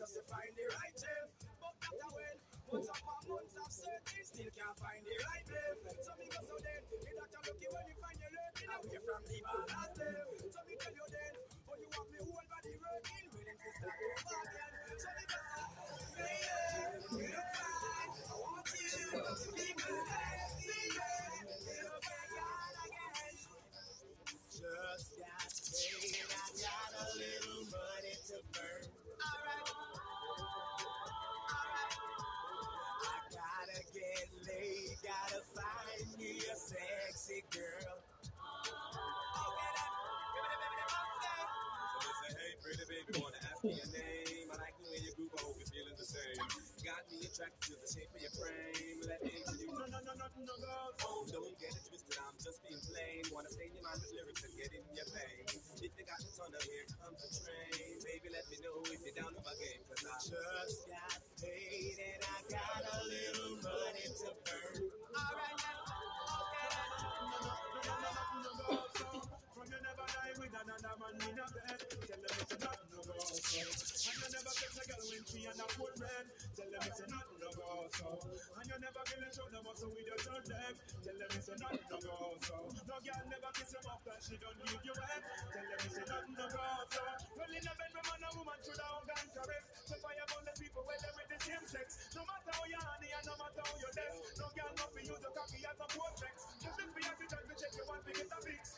just to find the right gem. But after when months upon months of searching, still can't find the right name. So me go so then, the doctor looking when you find your lurking away from the balance. So me tell you then, oh you want me whole body working, willing to stop on here comes train. Baby, let me know if you're down to my game, cause I just a a. Tell them it's not no so. And you never a girl and a. Tell them it's not no so. And you never a show no muscle your. Tell them it's not no so. No girl never kiss she don't give you. Tell them it's not no so. Well in a bed, man and woman should. So the people they with the same sex. No matter you're no matter how you're. No girl to copy as a portrait. Just be a teacher to check you want to get a fix.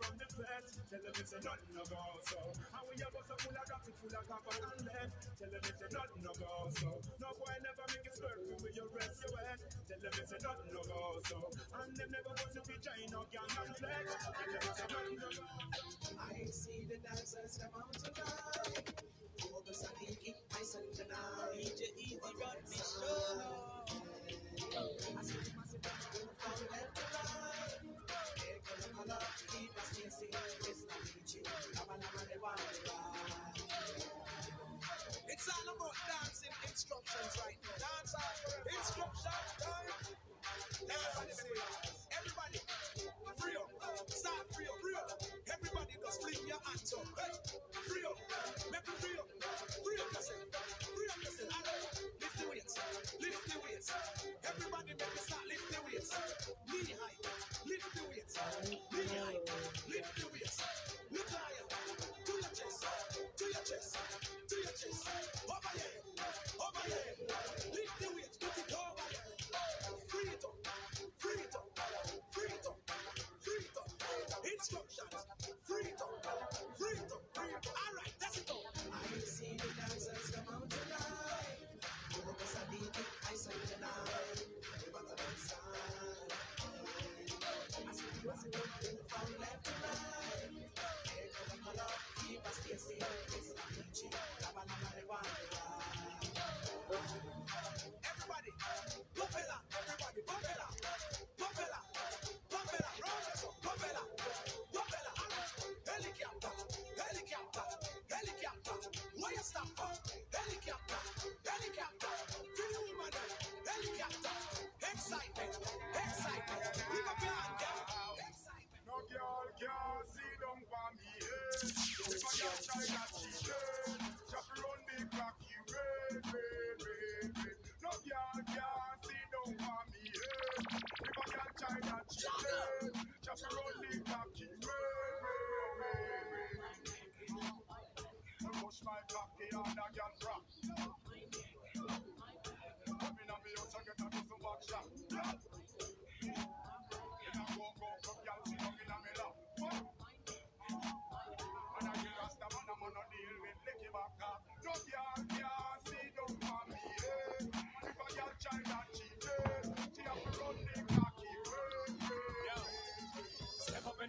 from the past. Tell them it's a nothing no go so. And we have us a full of gossip, full of copper and lead. Tell them it's a nothing no go so. No boy never make it squirt when we rest your head. Tell them it's a nothing no go so. And them never was to be giant no gang and flex. Tell them it's a nothing so.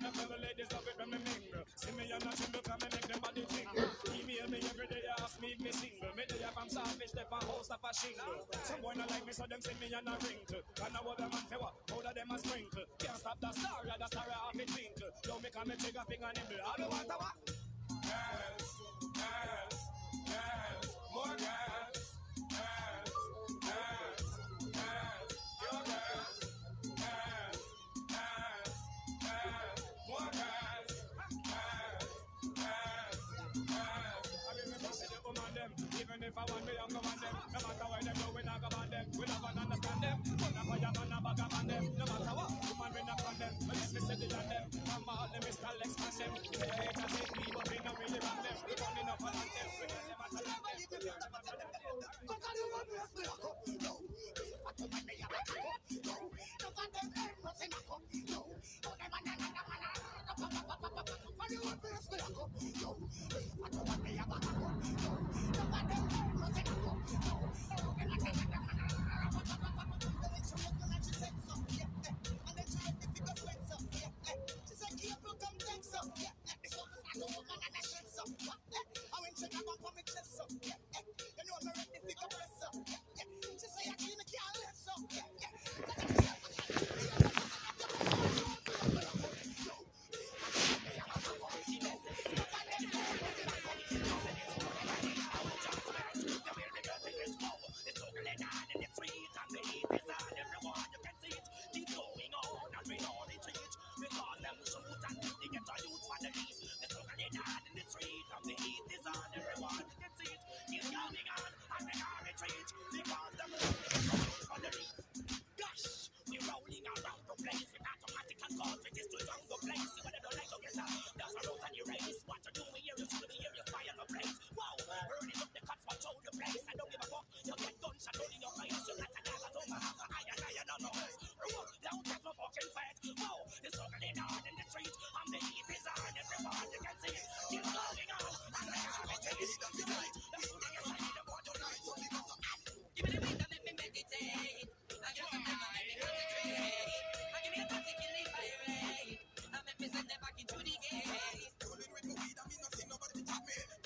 When I'm ever ladies up with me mingle. See me and a single, come and make them body tingle. Email me every day ask me if me single. Me day if I'm selfish, they for house up a shingle. Some boy not like me so them see me and a wrinkle. And I what them man fewa, powder them a sprinkle? Can't stop the star, the star I have it twinkle. Don't make a me trigger finger nibble All you want to what? If I want me younger man them, no matter where them go, we not go them, we not gonna understand them. But now fire man a bag man them, no matter what, woman we not on them, but let me say the them. I'm all them is style expand them. Amén.